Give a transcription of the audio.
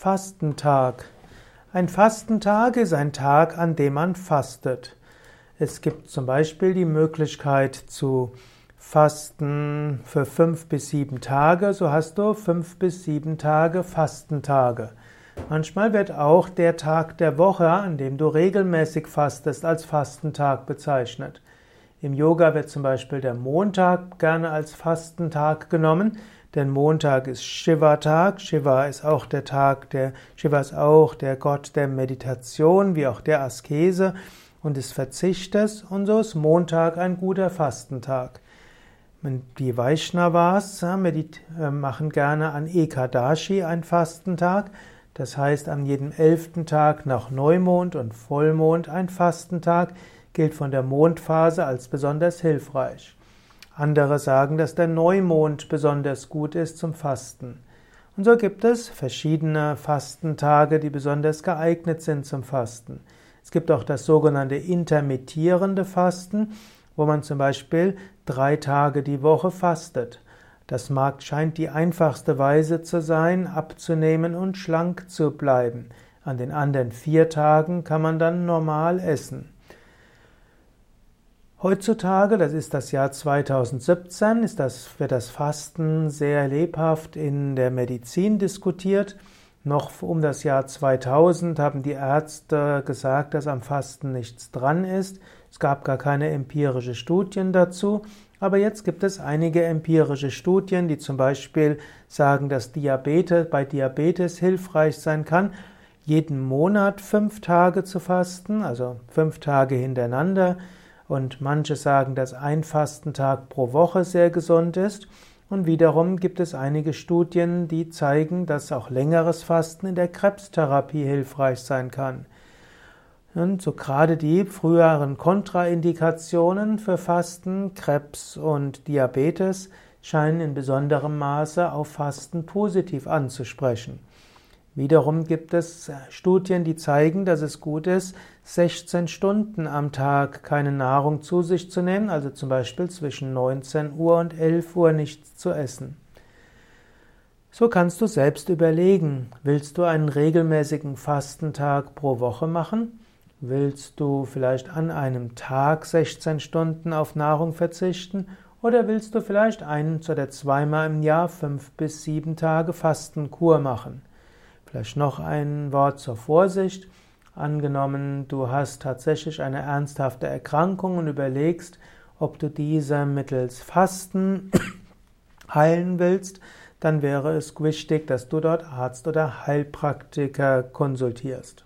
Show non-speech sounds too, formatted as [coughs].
Fastentag. Ein Fastentag ist ein Tag, an dem man fastet. Es gibt zum Beispiel die Möglichkeit zu fasten für fünf bis sieben Tage, so hast du fünf bis sieben Tage Fastentage. Manchmal wird auch der Tag der Woche, an dem du regelmäßig fastest, als Fastentag bezeichnet. Im Yoga wird zum Beispiel der Montag gerne als Fastentag genommen, denn Montag ist Shiva-Tag. Shiva ist auch der Tag der, Shiva ist auch der Gott der Meditation, wie auch der Askese und des Verzichtes. Und so ist Montag ein guter Fastentag. Die Vaishnavas äh, machen gerne an Ekadashi einen Fastentag. Das heißt, an jedem elften Tag nach Neumond und Vollmond ein Fastentag gilt von der Mondphase als besonders hilfreich. Andere sagen, dass der Neumond besonders gut ist zum Fasten. Und so gibt es verschiedene Fastentage, die besonders geeignet sind zum Fasten. Es gibt auch das sogenannte intermittierende Fasten, wo man zum Beispiel drei Tage die Woche fastet. Das mag, scheint die einfachste Weise zu sein, abzunehmen und schlank zu bleiben. An den anderen vier Tagen kann man dann normal essen. Heutzutage, das ist das Jahr 2017, ist das, wird das Fasten sehr lebhaft in der Medizin diskutiert. Noch um das Jahr 2000 haben die Ärzte gesagt, dass am Fasten nichts dran ist. Es gab gar keine empirischen Studien dazu. Aber jetzt gibt es einige empirische Studien, die zum Beispiel sagen, dass Diabetes, bei Diabetes hilfreich sein kann, jeden Monat fünf Tage zu fasten, also fünf Tage hintereinander. Und manche sagen, dass ein Fastentag pro Woche sehr gesund ist. Und wiederum gibt es einige Studien, die zeigen, dass auch längeres Fasten in der Krebstherapie hilfreich sein kann. Und so gerade die früheren Kontraindikationen für Fasten, Krebs und Diabetes scheinen in besonderem Maße auf Fasten positiv anzusprechen. Wiederum gibt es Studien, die zeigen, dass es gut ist, 16 Stunden am Tag keine Nahrung zu sich zu nehmen, also zum Beispiel zwischen 19 Uhr und 11 Uhr nichts zu essen. So kannst du selbst überlegen, willst du einen regelmäßigen Fastentag pro Woche machen? Willst du vielleicht an einem Tag 16 Stunden auf Nahrung verzichten? Oder willst du vielleicht ein oder zweimal im Jahr fünf bis sieben Tage Fastenkur machen? Vielleicht noch ein Wort zur Vorsicht. Angenommen, du hast tatsächlich eine ernsthafte Erkrankung und überlegst, ob du diese mittels Fasten [coughs] heilen willst, dann wäre es wichtig, dass du dort Arzt oder Heilpraktiker konsultierst.